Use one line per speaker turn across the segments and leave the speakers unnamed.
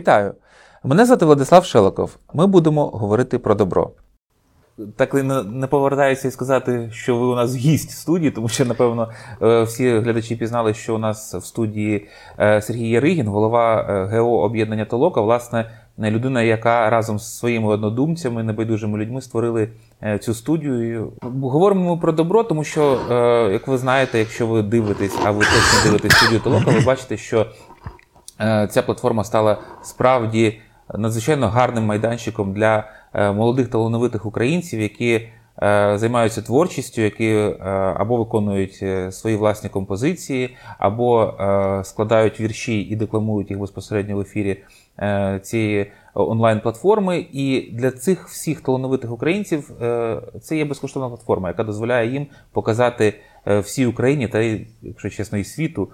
Вітаю! Мене звати Владислав Шелоков. Ми будемо говорити про добро. Так не, повертаюся і сказати, що ви у нас гість в студії, тому що, напевно, е, всі глядачі пізнали, що у нас в студії е, Сергій Яригін, голова е, ГО об'єднання Толока, власне, людина, яка разом з своїми однодумцями, небайдужими людьми створили цю студію. Говоримо про добро, тому що, як ви знаєте, якщо ви дивитесь, а ви точно дивитесь студію Толока, ви бачите, що ця платформа стала справді надзвичайно гарним майданчиком для е, молодих талановитих українців, які е, займаються творчістю, які е, або виконують свої власні композиції, або складають вірші і декламують їх безпосередньо в ефірі цієї онлайн-платформи. І для цих всіх талановитих українців це є безкоштовна платформа, яка дозволяє їм показати всій Україні та, якщо чесно, і світу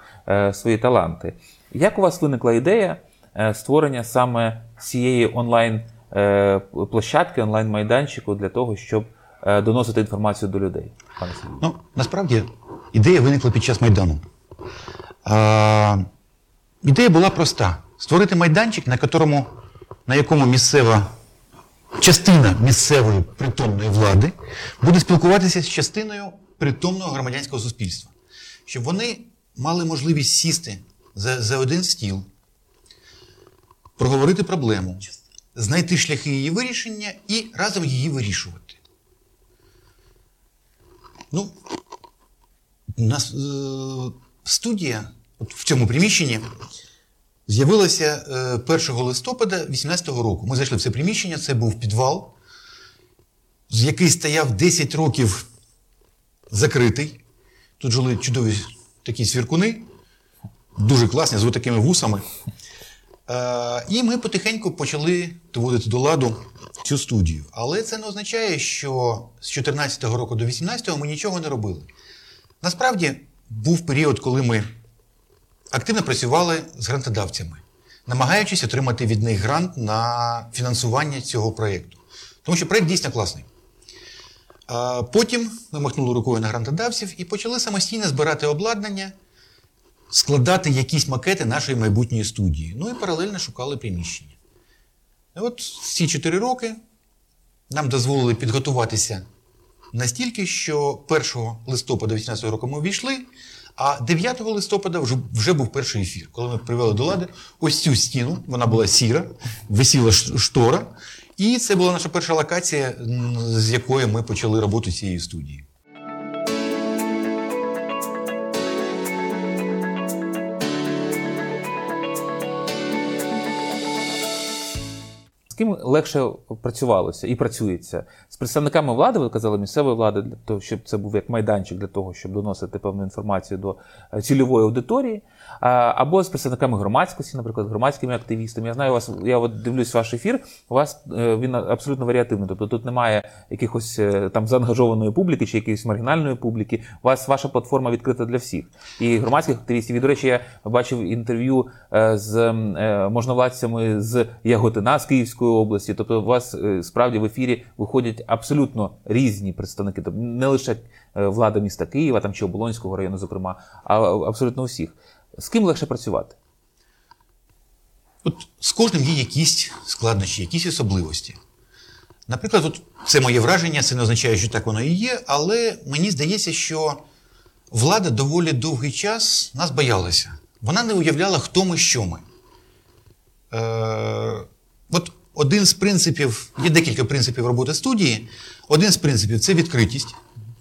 свої таланти. Як у вас виникла ідея створення саме цієї онлайн-площадки, е, онлайн-майданчику для того, щоб е, доносити інформацію до людей?
Пане? Ну, насправді ідея виникла під час Майдану. А, Ідея була проста: створити майданчик, на якому, на якому місцева частина місцевої притомної влади буде спілкуватися з частиною притомного громадянського суспільства, щоб вони мали можливість сісти за, за один стіл проговорити проблему, знайти шляхи її вирішення і разом її вирішувати. Ну, у нас е, студія от в цьому приміщенні з'явилася е, 1 листопада 2018 року. Ми зайшли в це приміщення, це був підвал, який стояв 10 років закритий. Тут жили чудові такі свіркуни, дуже класні, з такими вусами. Е, і ми потихеньку почали доводити до ладу цю студію. Але це не означає, що з 2014 року до 2018 ми нічого не робили. Насправді був період, коли ми активно працювали з грантодавцями, намагаючись отримати від них грант на фінансування цього проєкту. Тому що проєкт дійсно класний. Е, потім ми махнули рукою на грантодавців і почали самостійно збирати обладнання складати якісь макети нашої майбутньої студії. Ну і паралельно шукали приміщення. І от ці 4 роки нам дозволили підготуватися настільки, що 1 листопада 2018 року ми увійшли, а 9 листопада вже вже був перший ефір, коли ми привели до лади ось цю стіну, вона була сіра, висіла штора. І це була наша перша локація, з якої ми почали роботу цієї студії.
Ким легше працювалося і працюється з представниками влади, ви казали місцевої влади, для того, щоб це був як майданчик для того, щоб доносити певну інформацію до е, цільової аудиторії, або з представниками громадськості, наприклад, громадськими активістами. Я знаю вас, я от дивлюсь ваш ефір. У вас е, він абсолютно варіативний. Тобто тут немає якихось е, там заангажованої публіки чи якоїсь маргінальної публіки. У вас ваша платформа відкрита для всіх і громадських активістів. І, до речі, я бачив інтерв'ю з можновладцями з Яготина з Київської. Київської області. Тобто, у вас е, справді в ефірі виходять абсолютно різні представники, тобто не лише е, влада міста Києва там чи Оболонського району, зокрема, а абсолютно усіх. З ким легше працювати?
От з кожним є якісь складнощі, якісь особливості. Наприклад, от це моє враження, це не означає, що так воно і є, але мені здається, що влада доволі довгий час нас боялася. Вона не уявляла, хто ми, що ми. Е, один з принципів, є декілька принципів роботи студії. Один з принципів це відкритість.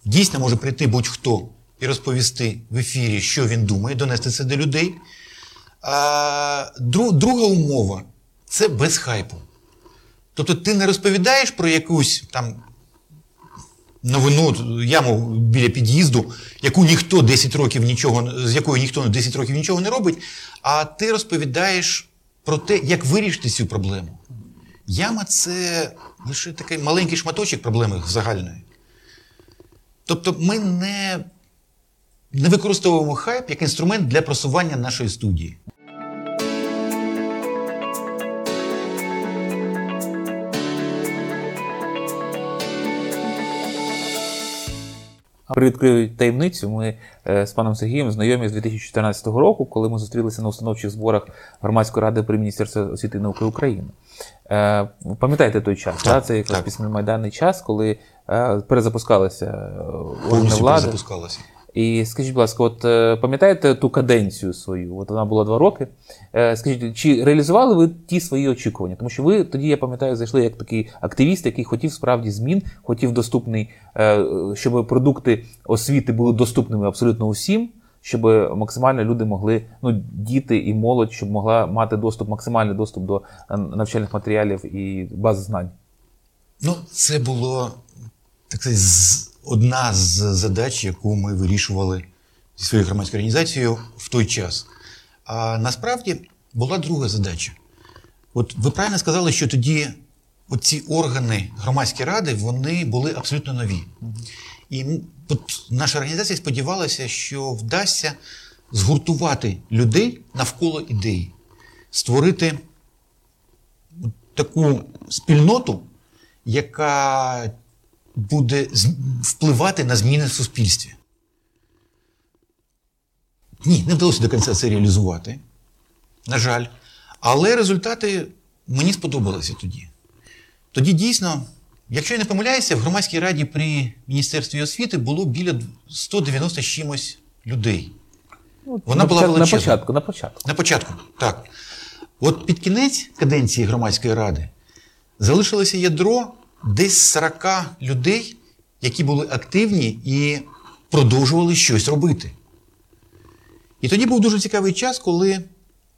Дійсно може прийти будь-хто і розповісти в ефірі, що він думає, донести це до людей. А, Друга умова це без хайпу. Тобто ти не розповідаєш про якусь там новину, яму біля під'їзду, яку ніхто 10 років нічого, з якою ніхто 10 років нічого не робить, а ти розповідаєш про те, як вирішити цю проблему. Яма це лише такий маленький шматочок проблеми загальної. Тобто ми не, не використовуємо хайп як інструмент для просування нашої студії.
Привідкрию таємницю. Ми е, з паном Сергієм знайомі з 2014 року, коли ми зустрілися на установчих зборах громадської ради при Міністерстві освіти і науки України. Е, Пам'ятаєте той час?
Так,
да? Це якраз післямайданний час, коли е, перезапускалася органи влади. І скажіть, будь ласка, от е, пам'ятаєте ту каденцію свою? От вона була два роки. Е, Скажіть, чи реалізували ви ті свої очікування? Тому що ви тоді, я пам'ятаю, зайшли як такий активіст, який хотів справді змін, хотів доступний, е, щоб продукти освіти були доступними абсолютно усім, щоб максимально люди могли, ну, діти і молодь, щоб могла мати доступ, максимальний доступ до навчальних матеріалів і баз знань.
Ну, це було так сказати, одна з задач, яку ми вирішували зі своєю громадською організацією в той час. А насправді була друга задача. От ви правильно сказали, що тоді ці органи громадської ради вони були абсолютно нові. І наша організація сподівалася, що вдасться згуртувати людей навколо ідеї, створити таку спільноту, яка буде впливати на зміни в суспільстві. Ні, не вдалося до кінця це реалізувати. На жаль. Але результати мені сподобалися тоді. Тоді дійсно, якщо я не помиляюся, в громадській раді при Міністерстві освіти було біля 190 з чимось людей. Вона
на,
була
початку- на
величезна.
початку, на початку.
На початку, так. От під кінець каденції громадської ради залишилося ядро десь 40 людей, які були активні і продовжували щось робити. І тоді був дуже цікавий час, коли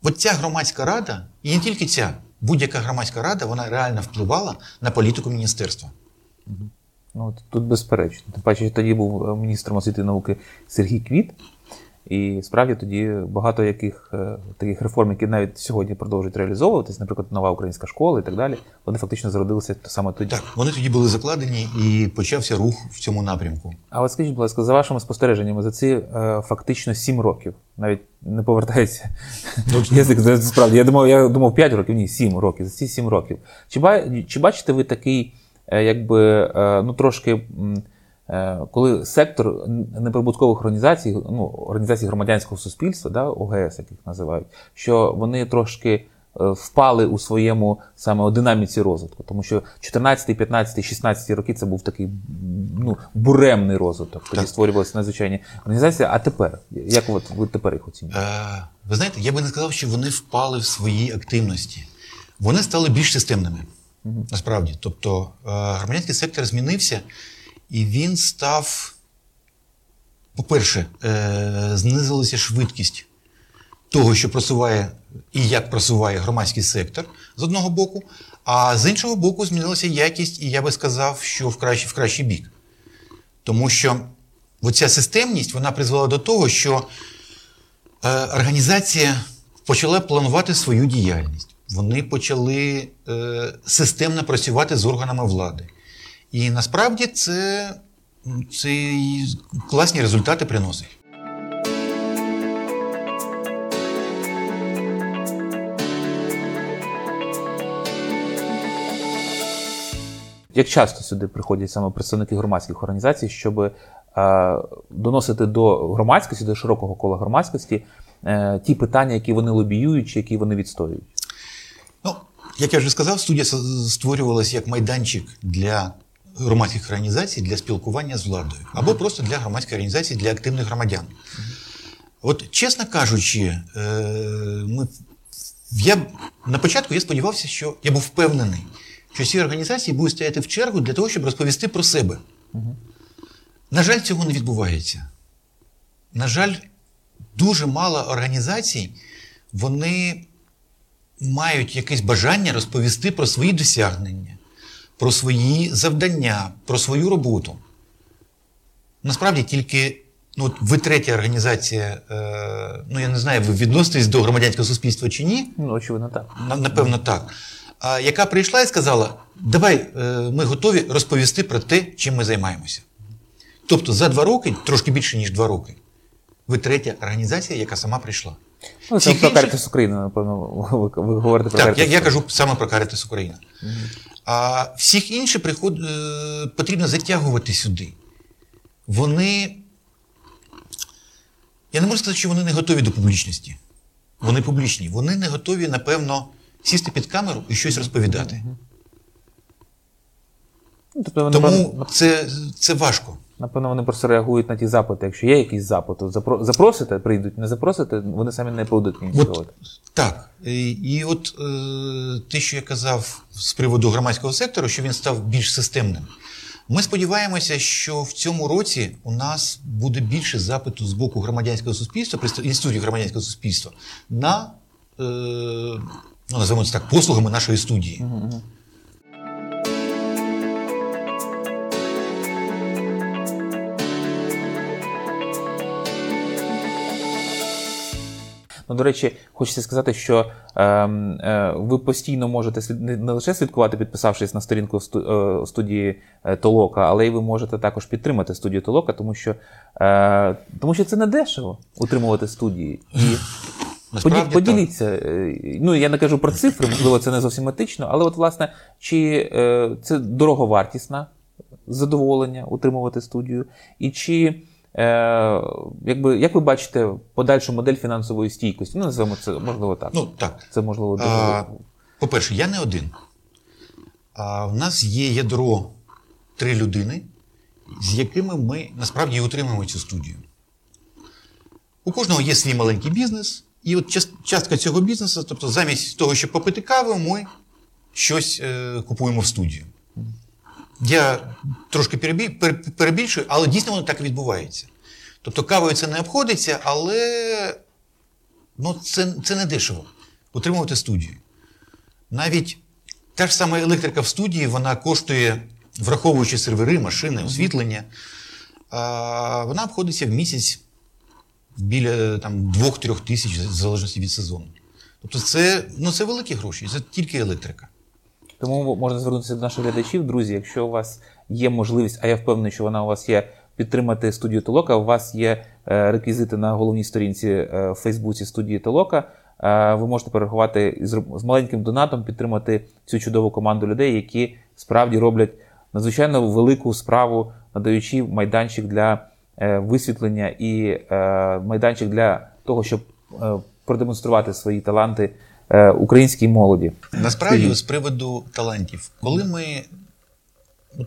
от ця громадська рада, і не тільки ця, будь-яка громадська рада, вона реально впливала на політику міністерства.
Ну, тут безперечно. Тим паче, тоді був е, міністром освіти і науки Сергій Квіт. І справді тоді багато яких е, таких реформ, які навіть сьогодні продовжують реалізовуватись, наприклад, нова українська школа і так далі, вони фактично зародилися саме тоді.
Так, вони тоді були закладені і почався рух в цьому напрямку.
А от скажіть, будь ласка, за вашими спостереженнями, за ці е, фактично 7 років, навіть не повертається язик, справді. Я думав, я думав 5 років, ні, 7 років, за ці 7 років. Чи, ба, бачите ви такий, е, якби, ну трошки, коли сектор неприбуткових організацій, ну, організацій громадянського суспільства, да, ОГС, як їх називають, що вони трошки е, впали у своєму саме у динаміці розвитку, тому що 14, 15, 16 роки це був такий ну, буремний розвиток. Тоді
Так.
створювалися надзвичайні організації. А тепер, як от ви тепер їх оцінюєте?
Е, ви знаєте, я би не сказав, що вони впали в своїй активності. Вони стали більш системними. Насправді. Тобто е, громадянський сектор змінився, і він став, по-перше, е, знизилася швидкість того, що просуває і як просуває громадський сектор з одного боку, а з іншого боку, змінилася якість, і я би сказав, що в кращий, в кращий бік. Тому що оця системність вона призвела до того, що е, організація почала планувати свою діяльність. Вони почали е, системно працювати з органами влади. І насправді це, це класні результати приносить.
Як часто сюди приходять саме представники громадських організацій, щоб е, доносити до громадськості, до широкого кола громадськості е, ті питання, які вони лобіюють, чи які вони відстоюють?
Ну, як я вже сказав, студія створювалася як майданчик для громадських організацій для спілкування з владою, або просто для громадських організацій, для активних громадян. От, чесно кажучи, е, ми, я, на початку я сподівався, що я був впевнений, що ці організації будуть стояти в чергу для того, щоб розповісти про себе. На жаль, цього не відбувається. На жаль, дуже мало організацій, вони мають якесь бажання розповісти про свої досягнення, про свої завдання, про свою роботу. Насправді тільки ну, от ви третя організація, е, ну я не знаю, ви відноситесь до громадянського суспільства чи ні,
Ну, очевидно, так.
на- напевно, так. А, яка прийшла і сказала: давай е, ми готові розповісти про те, чим ми займаємося. Тобто за два роки, трошки більше, ніж два роки, ви третя організація, яка сама прийшла.
Ну, це про
інших-
Карітас України, напевно, ви, ви говорите про
Так, я, я кажу саме про Каритас Україна. А всіх інших приход, е, потрібно затягувати сюди. вони. Я не можу сказати, що вони не готові до публічності. Вони публічні. Вони не готові, напевно, сісти під камеру і щось розповідати.
Тобто
Тому це, це важко.
Напевно, вони просто реагують на ті запити. Якщо є якийсь запит, то запро- запросите, прийдуть, не запросите, вони самі не будуть ініціювати.
Так. І, от е, те, що я казав з приводу громадського сектору, що він став більш системним. Ми сподіваємося, що в цьому році у нас буде більше запиту з боку громадянського суспільства, інститутів громадянського суспільства на, е, ну, називаємо це так, послугами нашої студії.
Ну, до речі, хочеться сказати, що е, е, ви постійно можете слід- не, лише слідкувати, підписавшись на сторінку е, студії е, Толока, але й ви можете також підтримати студію Толока, тому що, е, тому що це не дешево утримувати студії. І
Насправді
поділіться. е, Ну, я не кажу про цифри, можливо, це не зовсім етично, але от, власне, чи е, це дороговартісна задоволення утримувати студію, і чи. Е, якби, як ви бачите подальшу модель фінансової стійкості? Ну, називаємо це, можливо, так.
Ну так.
це можливо дуже.
А, по-перше, я не один. А, в нас є ядро три людини, з якими ми насправді і утримуємо цю студію. У кожного є свій маленький бізнес, і от частка цього бізнесу, тобто замість того, щоб попити каву, ми щось е, купуємо в студію. Я трошки перебі- перебільшую, але дійсно воно так і відбувається. Тобто кавою це не обходиться, але ну, це, це не дешево утримувати студію. Навіть та ж сама електрика в студії, вона коштує, враховуючи сервери, машини, освітлення, а, вона обходиться в місяць біля там, 2-3 тисяч, в залежності від сезону. Тобто це, ну, це великі гроші, це тільки електрика.
Тому можна звернутися до наших глядачів. Друзі, якщо у вас є можливість, а я впевнений, що вона у вас є, підтримати студію Толока. У вас є е, реквізити на головній сторінці е, в Фейсбуці студії Толока. Е, Ви можете перерахувати з маленьким донатом підтримати цю чудову команду людей, які справді роблять надзвичайно велику справу, надаючи майданчик для висвітлення і майданчик для того, щоб продемонструвати свої таланти українській молоді.
Насправді, з приводу талантів, коли ми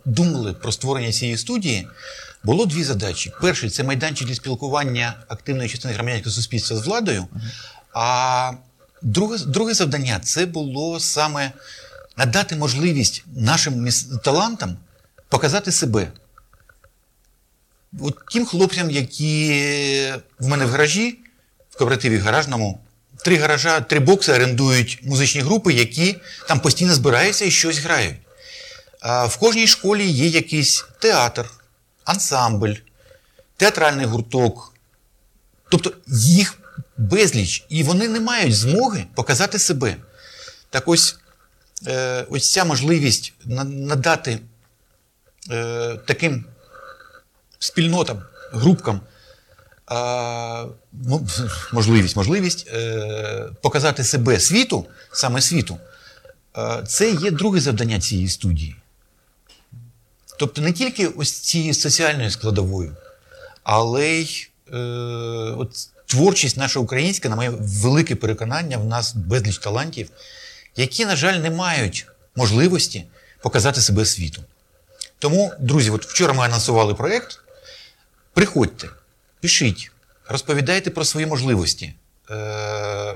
думали про створення цієї студії, було дві задачі. Перший це майданчик для спілкування активної частини громадянського суспільства з владою. А друге, друге завдання це було саме надати можливість нашим талантам показати себе. От тим хлопцям, які в мене в гаражі, в кооперативі гаражному, три гаража, три бокси орендують музичні групи, які там постійно збираються і щось грають. А в кожній школі є якийсь театр, ансамбль, театральний гурток. Тобто їх безліч, і вони не мають змоги показати себе. Так ось, е, ось ця можливість надати е, таким спільнотам, групкам а, ну, можливість, можливість е, показати себе світу, саме світу, е, це є друге завдання цієї студії. Тобто не тільки ось цією соціальною складовою, але й е, от творчість наша українська, на моє велике переконання, в нас безліч талантів, які, на жаль, не мають можливості показати себе світу. Тому, друзі, от вчора ми анонсували проєкт. Приходьте, пишіть, розповідайте про свої можливості. Е,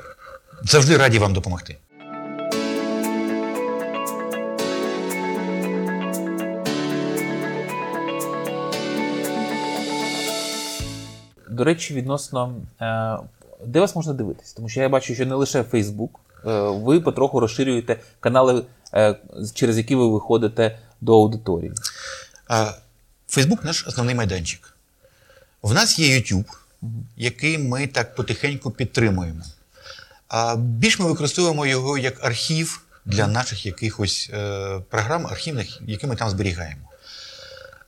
завжди раді вам допомогти.
До речі, відносно е, де вас можна дивитись? Тому що я бачу, що не лише Facebook, е, ви потроху розширюєте канали, е, через які ви виходите до аудиторії.
Фейсбук наш основний майданчик. В нас є YouTube, який ми так потихеньку підтримуємо. А більш ми використовуємо його як архів для наших якихось е, програм архівних, які ми там зберігаємо.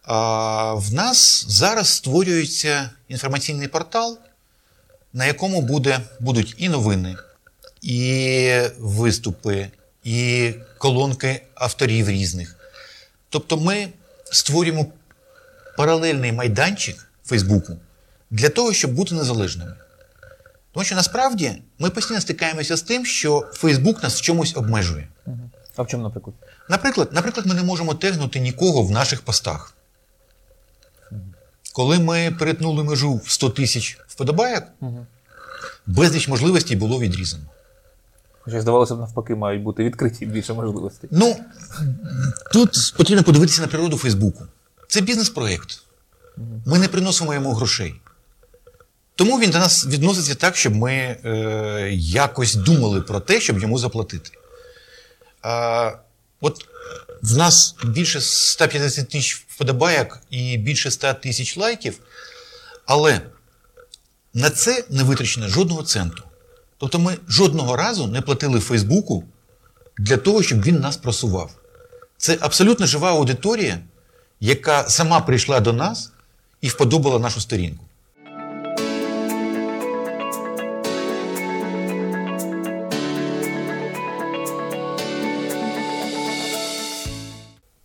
А, в нас зараз створюється інформаційний портал, на якому буде, будуть і новини, і виступи, і колонки авторів різних. Тобто ми створюємо паралельний майданчик Фейсбуку для того, щоб бути незалежними. Тому що насправді ми постійно стикаємося з тим, що Фейсбук нас в чомусь обмежує.
А в чому, наприклад?
Наприклад, наприклад, ми не можемо тегнути нікого в наших постах. Коли ми перетнули межу в 100 тисяч вподобайок, безліч можливостей було відрізано.
Хоча, здавалося б, навпаки, мають бути відкриті більше можливостей.
Ну, тут потрібно подивитися на природу Фейсбуку. Це бізнес-проєкт. Ми не приносимо йому грошей. Тому він до нас відноситься так, щоб ми е, якось думали про те, щоб йому заплатити. А, от в нас більше 150 тисяч вподобайок і більше 100 тисяч лайків, але на це не витрачено жодного центу. Тобто ми жодного разу не платили Фейсбуку для того, щоб він нас просував. Це абсолютно жива аудиторія, яка сама прийшла до нас і вподобала нашу сторінку.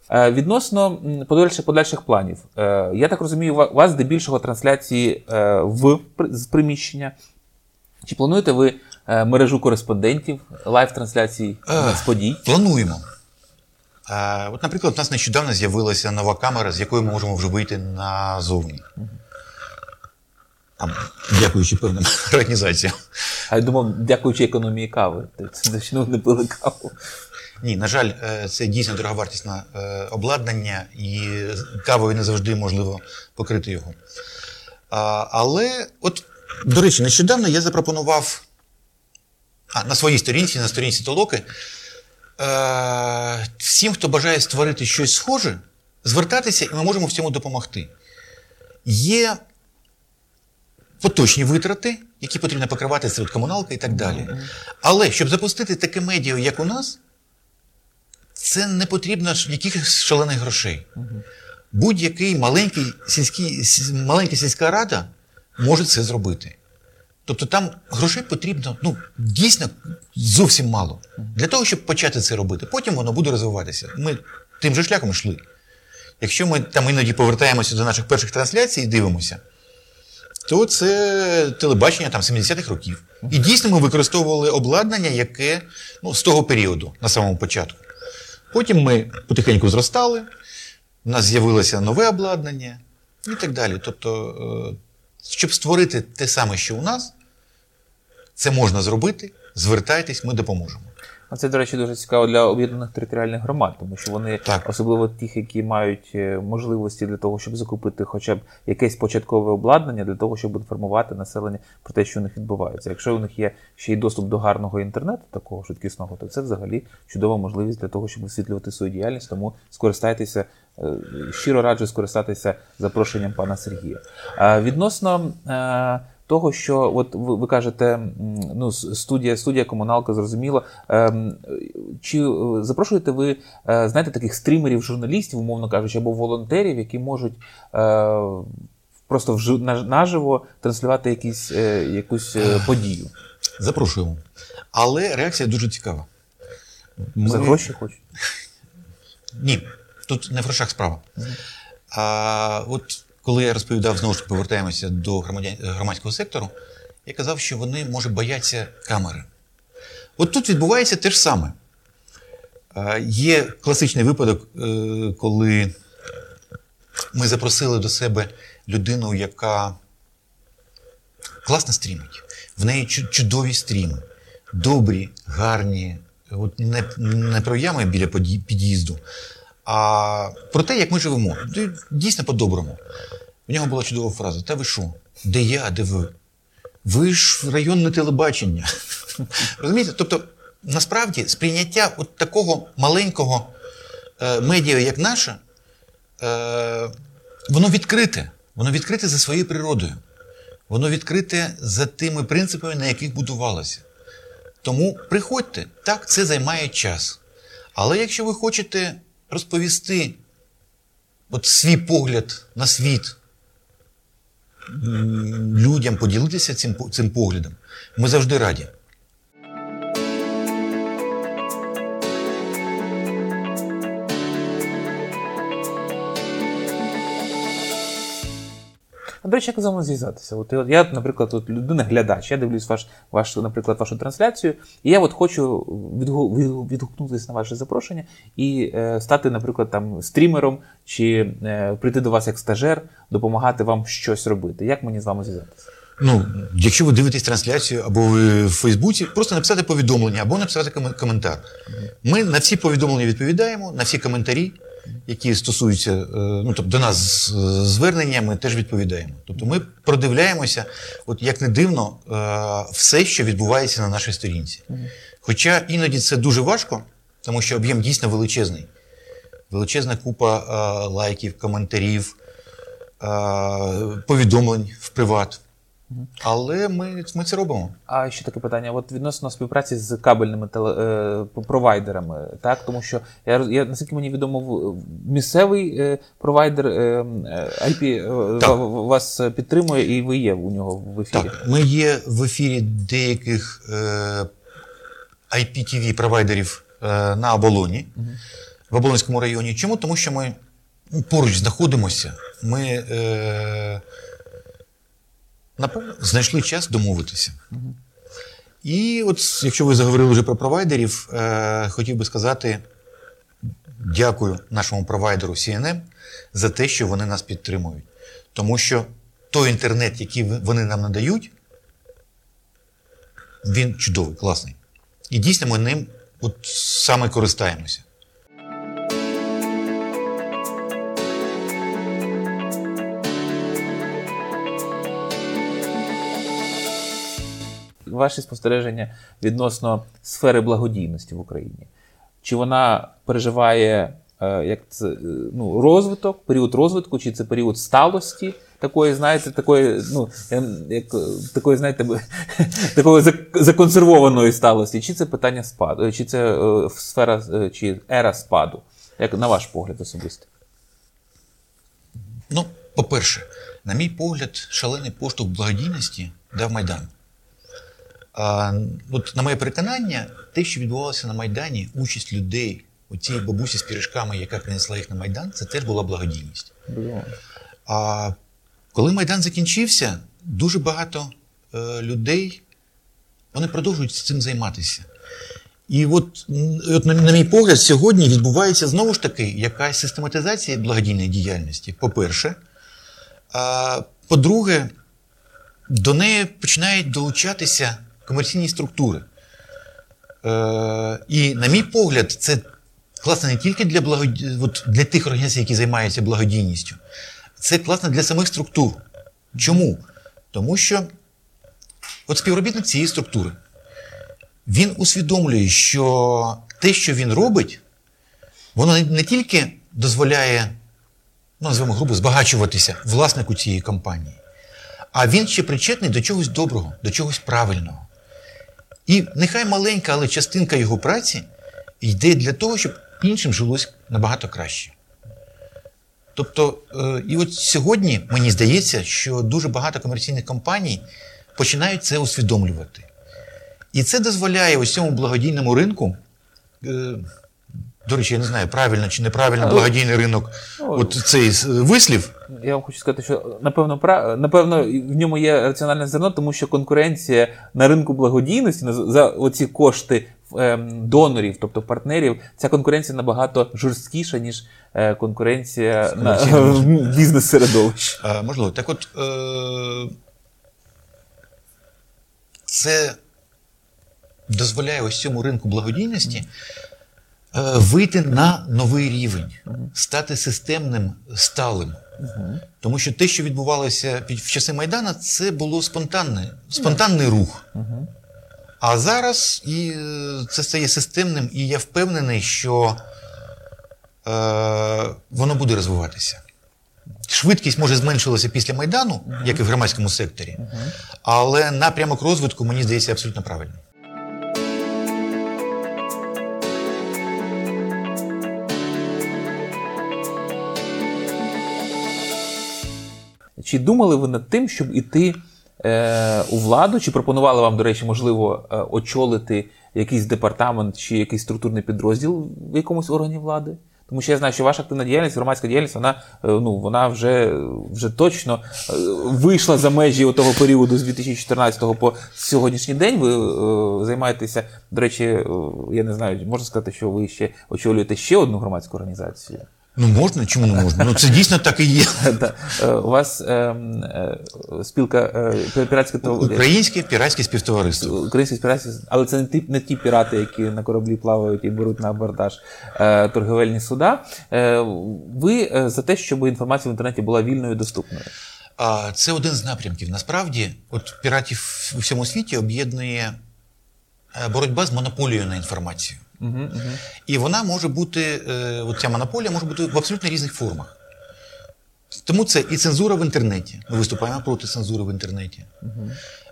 Е, Відносно подальших, подальших планів, Е, я так розумію, у вас здебільшого трансляції е, в з приміщення. Чи плануєте ви мережу кореспондентів, лайв-трансляцій
Е.
з подій?
Плануємо. От, наприклад, у нас нещодавно з'явилася нова камера, з якою ми можемо вже вийти назовні. Там, дякуючи певним організаціям.
А я думав, дякуючи економії кави. Це давно не пили каву.
Ні, на жаль, е, це дійсно дороговартісне е, обладнання, і кавою не завжди можливо покрити його. Але, от, до речі, нещодавно я запропонував а, на своїй сторінці, на сторінці Толоки, всім, хто бажає створити щось схоже, звертатися, і ми можемо в цьому допомогти. Є поточні витрати, які потрібно покривати серед комуналки і так далі. Але щоб запустити таке медіа, як у нас, це не потрібно якихось шалених грошей. Будь-який маленький сільський, маленька сільська рада може це зробити. Тобто там грошей потрібно ну, дійсно зовсім мало. Для того, щоб почати це робити. Потім воно буде розвиватися. Ми тим же шляхом йшли. Якщо ми там іноді повертаємося до наших перших трансляцій і дивимося, то це телебачення там 70-х років. І дійсно ми використовували обладнання, яке ну, з того періоду, на самому початку. Потім ми потихеньку зростали, у нас з'явилося нове обладнання і так далі. Тобто, е, щоб створити те саме, що у нас, це можна зробити. Звертайтесь, ми допоможемо.
А Це, до речі, дуже цікаво для об'єднаних територіальних громад, тому що вони,
Так.
особливо тих, які мають е, можливості для того, щоб закупити хоча б якесь початкове обладнання для того, щоб інформувати населення про те, що у них відбувається. Якщо у них є ще й доступ до гарного інтернету, такого швидкісного, то це взагалі чудова можливість для того, щоб висвітлювати свою діяльність. Тому скористайтеся, е, щиро раджу скористатися запрошенням пана Сергія. Відносно. Того, що от ви, ви кажете, ну, студія, студія комуналка, зрозуміло. Ем, Чи е, запрошуєте ви, е, знаєте, таких стрімерів, журналістів, умовно кажучи, або волонтерів, які можуть е, просто наж- наживо транслювати якісь, е, якусь е, подію?
Запрошуємо. Але реакція дуже цікава.
За гроші хочуть?
Ні, тут не в грошах справа. А от коли я розповідав, знову ж таки повертаємося до громадського сектору, я казав, що вони, може, бояться камери. От тут відбувається те ж саме. Є класичний випадок, е, коли ми запросили до себе людину, яка класно стрімить. В неї чудові стріми, добрі, гарні, от не, не про ями біля під'їзду, а про те, як ми живемо. Дійсно по-доброму. У нього була чудова фраза: Та ви що? Де я, де ви? Ви ж районне телебачення. Розумієте? Тобто, насправді, сприйняття от такого маленького е, медіа, як наше, е, воно відкрите. Воно відкрите за своєю природою. Воно відкрите за тими принципами, на яких будувалося. Тому приходьте, так, це займає час. Але якщо ви хочете розповісти от свій погляд на світ людям, поділитися цим, цим поглядом, ми завжди раді.
До речі, як з вами зв'язатися? От я- наприклад, от людина глядач, я дивлюсь ваш, ваш, наприклад, вашу трансляцію, і я от хочу відгу- відгу- відгукнутися на ваше запрошення і е, стати, наприклад, там стрімером чи е, прийти до вас як стажер, допомагати вам щось робити. Як мені з вами зв'язатися?
Ну, якщо ви дивитесь трансляцію або ви в Фейсбуці, просто написати повідомлення або написати коментар. Ми на всі повідомлення відповідаємо, на всі коментарі, які стосуються е, ну, тобто до нас звернення, ми теж відповідаємо. Тобто ми продивляємося, от як не дивно, е, все, що відбувається на нашій сторінці. Хоча іноді це дуже важко, тому що об'єм дійсно величезний. Величезна купа е, лайків, коментарів, повідомлень в приват. Але ми, ми це робимо.
А ще таке питання: от відносно співпраці з кабельними теле, е, провайдерами, так тому що я, я наскільки мені відомо, місцевий е, провайдер IP е,
Так.
вас підтримує, і ви є у нього в ефірі.
Так, ми є в ефірі деяких е, IPTV провайдерів е, на оболоні в Оболонському районі. Чому? Тому що ми ну, поруч знаходимося. Ми, е, напевно, знайшли час домовитися. І от, якщо ви заговорили вже про провайдерів, е, хотів би сказати дякую нашому провайдеру CNN за те, що вони нас підтримують. Тому що той інтернет, який вони нам надають, він чудовий, класний. І дійсно ми ним от саме користаємося.
Ваші спостереження відносно сфери благодійності в Україні. Чи вона переживає е, як це, е, ну, розвиток, період розвитку, чи це період сталості? Такої, знаєте, такої, ну, як, е, такої, знаєте, такої законсервованої сталості, чи це питання спаду, чи це сфера чи ера спаду, як на ваш погляд особисто?
Ну, по-перше, на мій погляд, шалений поштовх благодійності дав Майдан. От, на моє переконання, те, що відбувалося на Майдані, участь людей, у оцієї бабусі з пірішками, яка принесла їх на Майдан, це теж була благодійність. А коли Майдан закінчився, дуже багато е, людей вони продовжують цим займатися. І от, от на, на мій погляд, сьогодні відбувається знову ж таки якась систематизація благодійної діяльності, по-перше. А, по-друге, до неї починають долучатися комерційні структури. Е, і, на мій погляд, це класно не тільки для, благоді... от, для тих організацій, які займаються благодійністю, це класно для самих структур. Чому? Тому що от співробітник цієї структури, він усвідомлює, що те, що він робить, воно не- тільки дозволяє, ну, називаємо грубо, збагачуватися власнику цієї компанії, а він ще причетний до чогось доброго, до чогось правильного. І нехай маленька, але частинка його праці йде для того, щоб іншим жилось набагато краще. Тобто, е, і от сьогодні мені здається, що дуже багато комерційних компаній починають це усвідомлювати. І це дозволяє ось цьому благодійному ринку. Е, До речі, я не знаю, правильно чи неправильно благодійний ринок, от цей е, вислів.
Я вам хочу сказати, що напевно напевно в ньому є раціональне зерно, тому що конкуренція на ринку благодійності за оці кошти ем, донорів, тобто партнерів, ця конкуренція набагато жорсткіша, ніж е, конкуренція на в бізнес-середовищі.
Можливо, так от е- це дозволяє ось цьому ринку благодійності е- вийти на новий рівень, стати системним, сталим. Тому що те, що відбувалося під в часи Майдана, це було спонтанне, спонтанний рух. А зараз і е, це стає системним, і я впевнений, що е, воно буде розвиватися. Швидкість може зменшилася після Майдану, як і в громадському секторі, але напрямок розвитку, мені здається, абсолютно правильний.
Чи думали ви над тим, щоб іти е, у владу? Чи пропонували вам, до речі, можливо, е, очолити якийсь департамент чи якийсь структурний підрозділ в якомусь органі влади? Тому що я знаю, що ваша активна діяльність, громадська діяльність, вона е, ну вона вже вже точно е, вийшла за межі того періоду з 2014 по сьогоднішній день. Ви е, займаєтеся, до речі, я не знаю, можна сказати, що ви ще очолюєте ще одну громадську організацію.
Ну можна, чому не можна? Ну це дійсно так і є.
Е, У вас е, е, спілка е, піратське
Українське піратське співтовариство.
Українські піратські, але це не ті, не ті пірати, які на кораблі плавають і беруть на абордаж торговельні суда. Ви за те, щоб інформація в інтернеті була вільною і доступною.
Це один з напрямків. Насправді, от піратів у всьому світі об'єднує боротьба з монополією на інформацію.
Угу, угу.
І вона може бути, е, от ця монополія може бути в абсолютно різних формах. Тому це і цензура в інтернеті. Ми виступаємо проти цензури в інтернеті.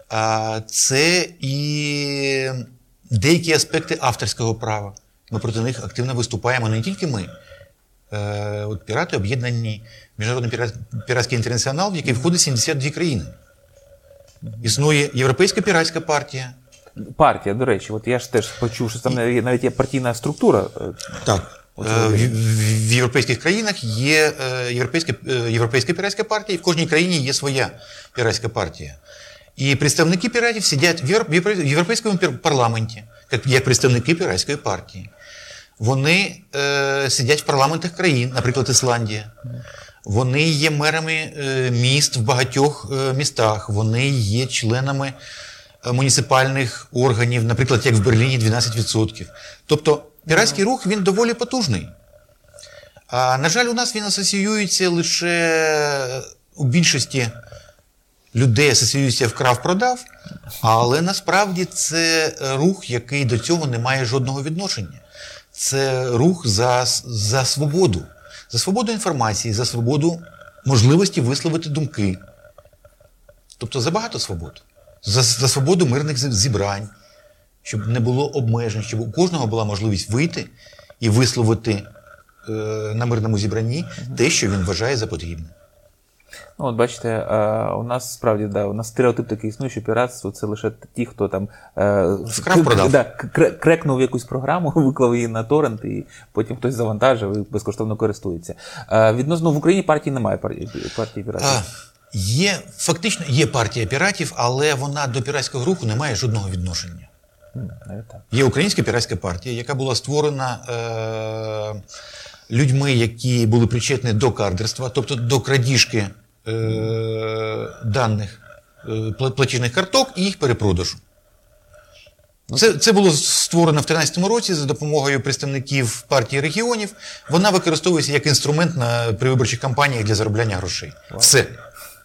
А це і деякі аспекти авторського права. Ми проти них активно виступаємо не тільки ми. Е, от пірати об'єднані Міжнародний пірат- піратський інтернаціонал, в який входить 72 країни. Існує Європейська піратська партія.
Партія, до речі, от я ж теж почув, що там навіть є партійна структура. е,
Так. Е, В, в- європейських країнах є е, європейська, європейська піратська партія, і в кожній країні є своя піратська партія. І представники піратів сидять в Євро- в Європейському парламенті, як, представники піратської партії. Вони е, сидять в парламентах країн, наприклад, Ісландія. Вони є мерами міст в багатьох містах. Вони є членами муніципальних органів, наприклад, як в Берліні 12%. Тобто піратський рух він доволі потужний. А, на жаль, у нас він асоціюється лише у більшості людей асоціюється вкрав-продав, але насправді це рух, який до цього не має жодного відношення. Це рух за, за свободу, за свободу інформації, за свободу можливості висловити думки. Тобто за багато свобод, за, за свободу мирних зібрань, щоб не було обмежень, щоб у кожного була можливість вийти і висловити е, на мирному зібранні те, що він вважає за потрібне.
Ну, от бачите, е, у нас справді да, у нас стереотип такий існує, що піратство це лише ті, хто там е,
Вкрав, продав.
Да, крекнув якусь програму, виклав її на торрент, і потім хтось завантажив і безкоштовно користується. Е, відносно в Україні партії немає партії, партії піратів.
Є, фактично є партія піратів, але вона до піратського руху не має жодного відношення.
Так.
Є Українська піратська партія, яка була створена е, людьми, які були причетні до кардерства, тобто до крадіжки е, даних е, платіжних карток і їх перепродажу. Це, це було створено в 2013 році за допомогою представників партії регіонів. Вона використовується як інструмент на при виборчих кампаніях для заробляння грошей. Все.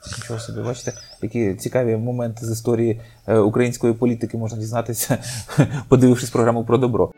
Нічого собі, бачите, які цікаві моменти з історії е, української політики можна дізнатися, подивившись програму про добро.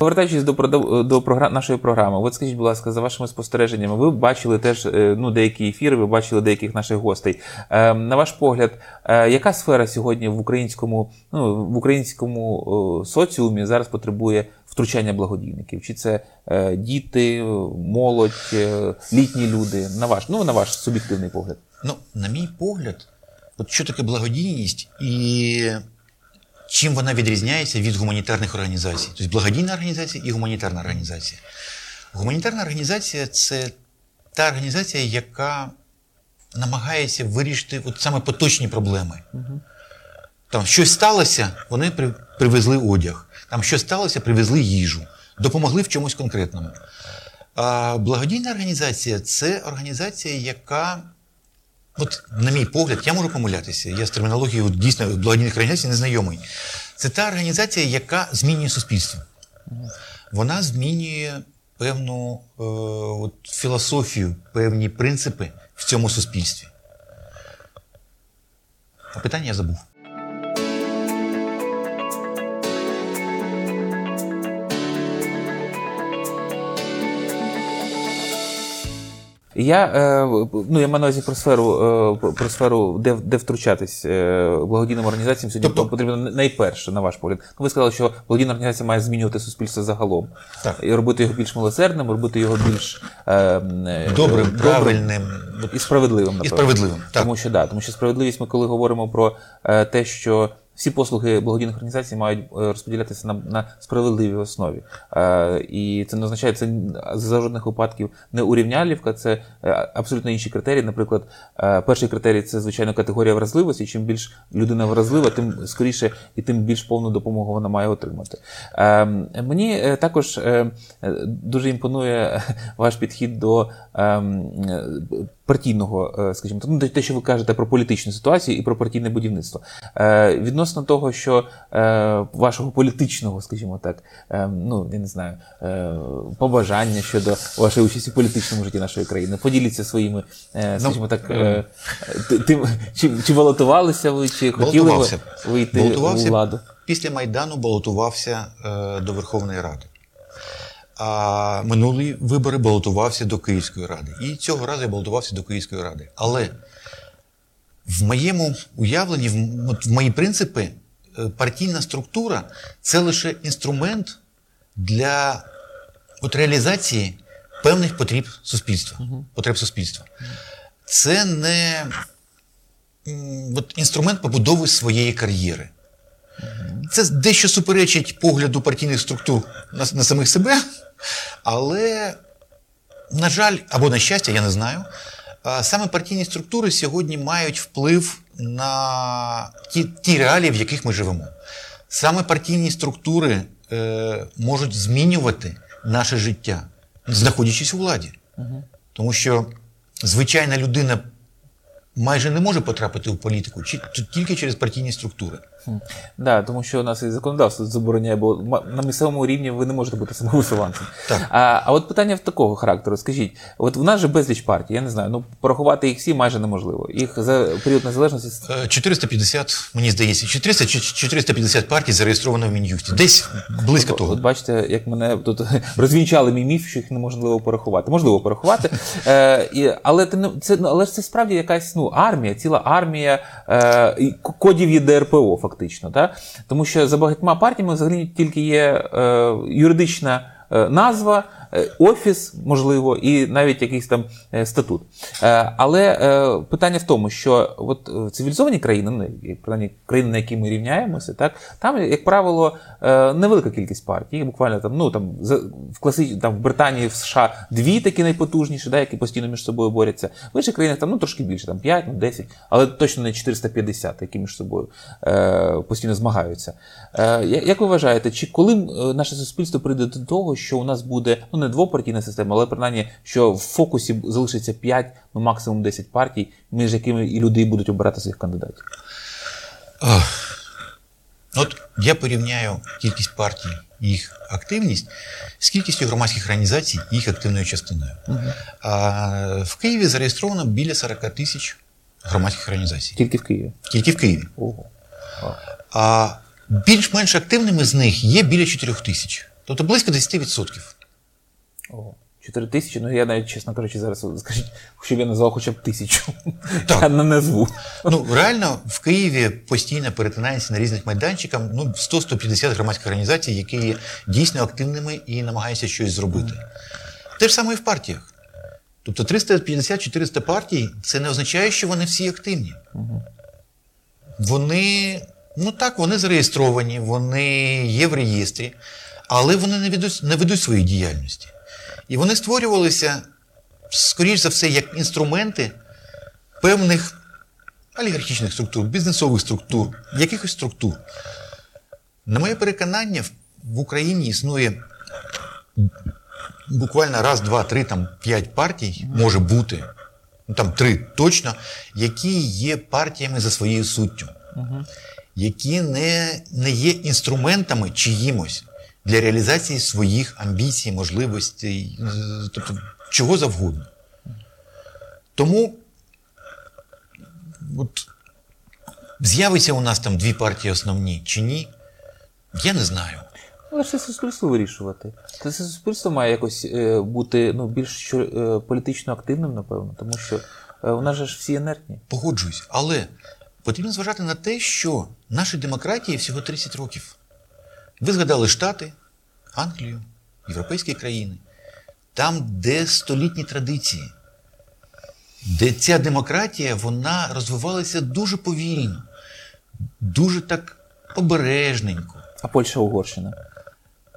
Повертаючись до, продав- до нашої програми, от скажіть, будь ласка, за вашими спостереженнями, ви бачили теж е, ну, деякі ефіри, ви бачили деяких наших гостей. Е, на ваш погляд, е, яка сфера сьогодні в українському, ну, в українському соціумі зараз потребує втручання благодійників? Чи це е, діти, молодь, е, літні люди? На ваш, ну, на ваш суб'єктивний погляд.
Ну, на мій погляд, от що таке благодійність і чим вона відрізняється від гуманітарних організацій? Тобто благодійна організація і гуманітарна організація. Гуманітарна організація це та організація, яка намагається вирішити от саме поточні проблеми. Там щось сталося, вони при- привезли одяг. Там щось сталося, привезли їжу, допомогли в чомусь конкретному. А благодійна організація це організація, яка От, на мій погляд, я можу помилятися. Я з термінологією дійсно благодійних організацій не знайомий. Це та організація, яка змінює суспільство. Вона змінює певну е, от, філософію, певні принципи в цьому суспільстві. А питання я забув.
Я, е, ну, я маю на увазі про сферу, е, про сферу, де, де втручатись е, благодійним організаціям сьогодні
Тобто-
потрібно найперше, на ваш погляд. Ну, ви сказали, що благодійна організація має змінювати суспільство загалом.
Так.
І робити його більш милосердним, робити його більш
Добрим, правильним.
і справедливим.
І справедливим. Так.
Тому що да, тому що справедливість, ми коли говоримо про те, що всі послуги благодійних організацій мають е, розподілятися на, на справедливій основі. Е, і це не означає, це за жодних випадків не урівнялівка, це е, абсолютно інші критерії. Наприклад, е, перший критерій це звичайно категорія вразливості. Чим більш людина вразлива, тим скоріше і тим більш повну допомогу вона має отримати. Е, мені також дуже імпонує ваш підхід до ем, партійного, е, скажімо, ну, те, що ви кажете про політичну ситуацію і про партійне будівництво. Е, Відносно того, що е, вашого політичного, скажімо так, е, ну я не знаю, е, побажання щодо вашої участі в політичному житті нашої країни, поділіться своїми, е, скажімо так, е, тим, чи, чи балотувалися ви, чи хотіли ви вийти у владу?
Після Майдану балотувався е, до Верховної Ради. А минулі вибори балотувався до Київської ради. І цього разу я балотувався до Київської ради. Але в моєму уявленні, в, в мої принципи, е, партійна структура це лише інструмент для от реалізації певних потреб суспільства. Потреб суспільства. Це не от, інструмент побудови своєї кар'єри. Це дещо суперечить погляду партійних структур на, на самих себе, але, на жаль, або на щастя, я не знаю. Саме партійні структури сьогодні мають вплив на ті, ті реалії, в яких ми живемо. Саме партійні структури е, можуть змінювати наше життя, знаходячись у владі. Тому що звичайна людина майже не може потрапити у політику чи- тільки через партійні структури.
Да, тому що у нас і законодавство забороняє, бо на місцевому рівні ви не можете бути самовисуванцем. А, а от питання в такого характеру: скажіть, от в нас же безліч партій, я не знаю, ну порахувати їх всі майже неможливо. Їх за період незалежності
Е, 450, мені здається, 400 чи 450 партій зареєстровано в Мін'юсті. Десь близько
От,
того.
от бачите, як мене тут розвінчали мій міф, що їх неможливо порахувати. Можливо порахувати. Е, і, але, ти це, ну, але ж це справді якась ну, армія, ціла армія е, кодів є ДРПО, фактично. Да? Тому що за багатьма партіями взагалі тільки є е, юридична е, назва. Е, Офіс, можливо, і навіть якийсь там е, статут. Е, Але питання в тому, що от цивілізовані країни, ну, принаймні країни, на які ми рівняємося, так, там, як правило, невелика кількість партій, буквально там, ну, там, в класи, там, в Британії, в США дві такі найпотужніші, да, які постійно між собою борються. В інших країнах там ну, трошки більше, там 5, ну, 10, але точно не 450, які між собою постійно змагаються. Як ви вважаєте, чи коли наше суспільство прийде до того, що у нас буде ну не двопартійна система, але принаймні, що в фокусі залишиться 5, ну максимум 10 партій, між якими і люди будуть обирати своїх кандидатів?
От я порівняю кількість партій і їх активність з кількістю громадських організацій і їх активною частиною. А, в Києві зареєстровано біля 40 тисяч громадських організацій.
Тільки в Києві.
Тільки в Києві.
Ого.
А більш-менш активними з них є біля 4 тисяч. Тобто близько 10%.
Ого. 4 тисячі, ну я навіть, чесно кажучи, зараз скажіть, щоб я назвав хоча б тисячу.
Так.
Я не назву.
Ну, реально, в Києві постійно перетинається на різних майданчиках ну, 100-150 громадських організацій, які є дійсно активними і намагаються щось зробити. Те ж саме і в партіях. Тобто 350-400 партій це не означає, що вони всі активні. Вони, ну так, вони зареєстровані, вони є в реєстрі, але вони не ведуть, не ведуть своєї діяльності. І вони створювалися, скоріш за все, як інструменти певних олігархічних структур, бізнесових структур, якихось структур. На моє переконання, в- Україні існує буквально раз, два, три, там п'ять партій, може бути, ну там три точно, які є партіями за своєю суттю, які не, не є інструментами чиїмось для реалізації своїх амбіцій, можливостей, тобто чого завгодно. Тому от, з'явиться у нас там дві партії основні чи ні, я не знаю.
Але це суспільство вирішувати. Це суспільство має якось е, бути ну, більш е, політично активним, напевно, тому що е, у нас же ж всі інертні.
Погоджуюсь, але потрібно зважати на те, що нашій демократії всього 30 років. Ви згадали Штати, Англію, європейські країни, там, де столітні традиції, де ця демократія вона розвивалася дуже повільно, дуже так обережненько.
А Польща Угорщина.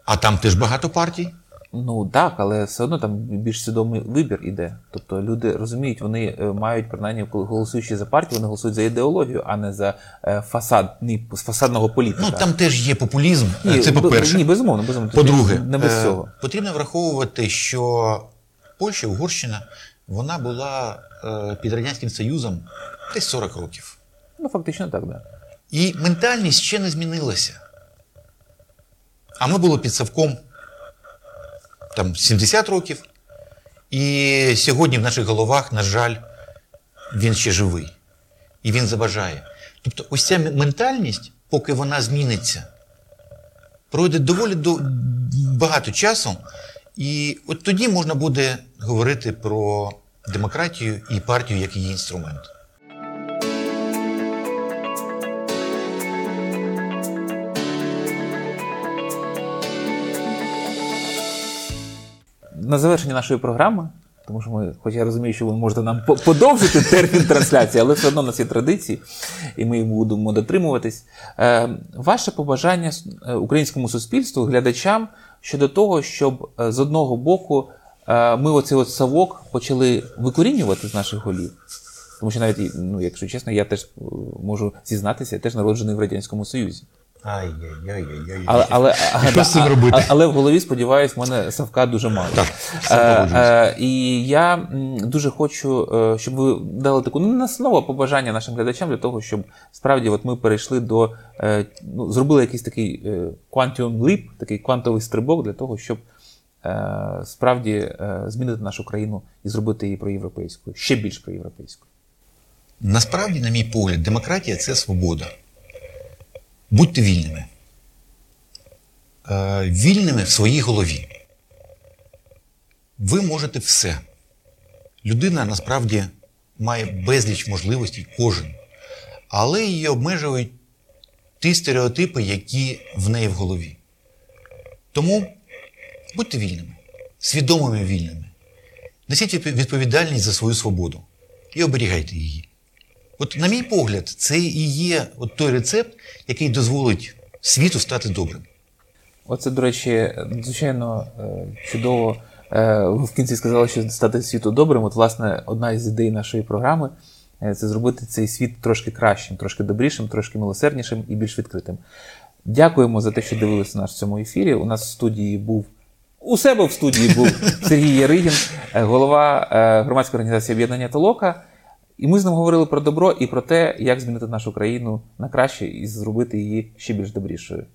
А там теж багато партій.
Ну так, але все одно там більш свідомий вибір іде. Тобто люди розуміють, вони е, мають принаймні, коли голосуючи за партію, вони голосують за ідеологію, а не за е, фасадний з фасадного політика.
Ну там теж є популізм.
Ні,
Це по-перше.
Ні, безумовно, безумовно.
По-друге,
не без
е,
цього.
потрібно враховувати, що Польща, Угорщина, вона була е, під Радянським Союзом десь 40 років.
Ну фактично так, да.
І ментальність ще не змінилася. А ми були під Савком там 70 років. І сьогодні в наших головах, на жаль, він ще живий. І він заважає. Тобто, ось ця ментальність, поки вона зміниться, пройде доволі до... багато часу. І от тоді можна буде говорити про демократію і партію як її інструмент.
На завершення нашої програми, тому що ми, хоч я розумію, що ви можете нам подовжити термін трансляції, але все одно у нас є традиції, і ми будемо дотримуватись. Е, ваше побажання е, українському суспільству, глядачам щодо того, щоб е, з одного боку ми оцей от совок почали викорінювати з наших голів. Тому що навіть, ну, якщо чесно, я теж можу зізнатися, я теж народжений в Радянському Союзі.
Ай-яй-яй-яй.
Але, але,
Що з цим робити?
а- але в голові, сподіваюсь, в мене Савка дуже мало.
Так,
Е, е, і я дуже хочу, е, щоб ви дали таку ну, не слово побажання нашим глядачам для того, щоб справді от ми перейшли до е, ну, зробили якийсь такий quantum leap, такий квантовий стрибок для того, щоб справді змінити нашу країну і зробити її проєвропейською, ще більш проєвропейською.
Насправді, на мій погляд, демократія це свобода. Будьте вільними. Е, вільними в своїй голові. Ви можете все. Людина насправді має безліч можливостей, кожен. Але її обмежують ті стереотипи, які в неї в голові. Тому будьте вільними, свідомими вільними. Несіть відповідальність за свою свободу і оберігайте її. От, на мій погляд, це і є от той рецепт, який дозволить світу стати добрим.
Оце, до речі, звичайно е, чудово. Е, Ви в кінці сказали, що стати світу добрим. От, власне, одна із ідей нашої програми е, це зробити цей світ трошки кращим, трошки добрішим, трошки милосерднішим і більш відкритим. Дякуємо за те, що дивилися нас в цьому ефірі. У нас в студії був. У себе в студії був Сергій Яригін, голова громадської організації об'єднання Толока. І ми з ним говорили про добро і про те, як змінити нашу країну на краще і зробити її ще більш добрішою.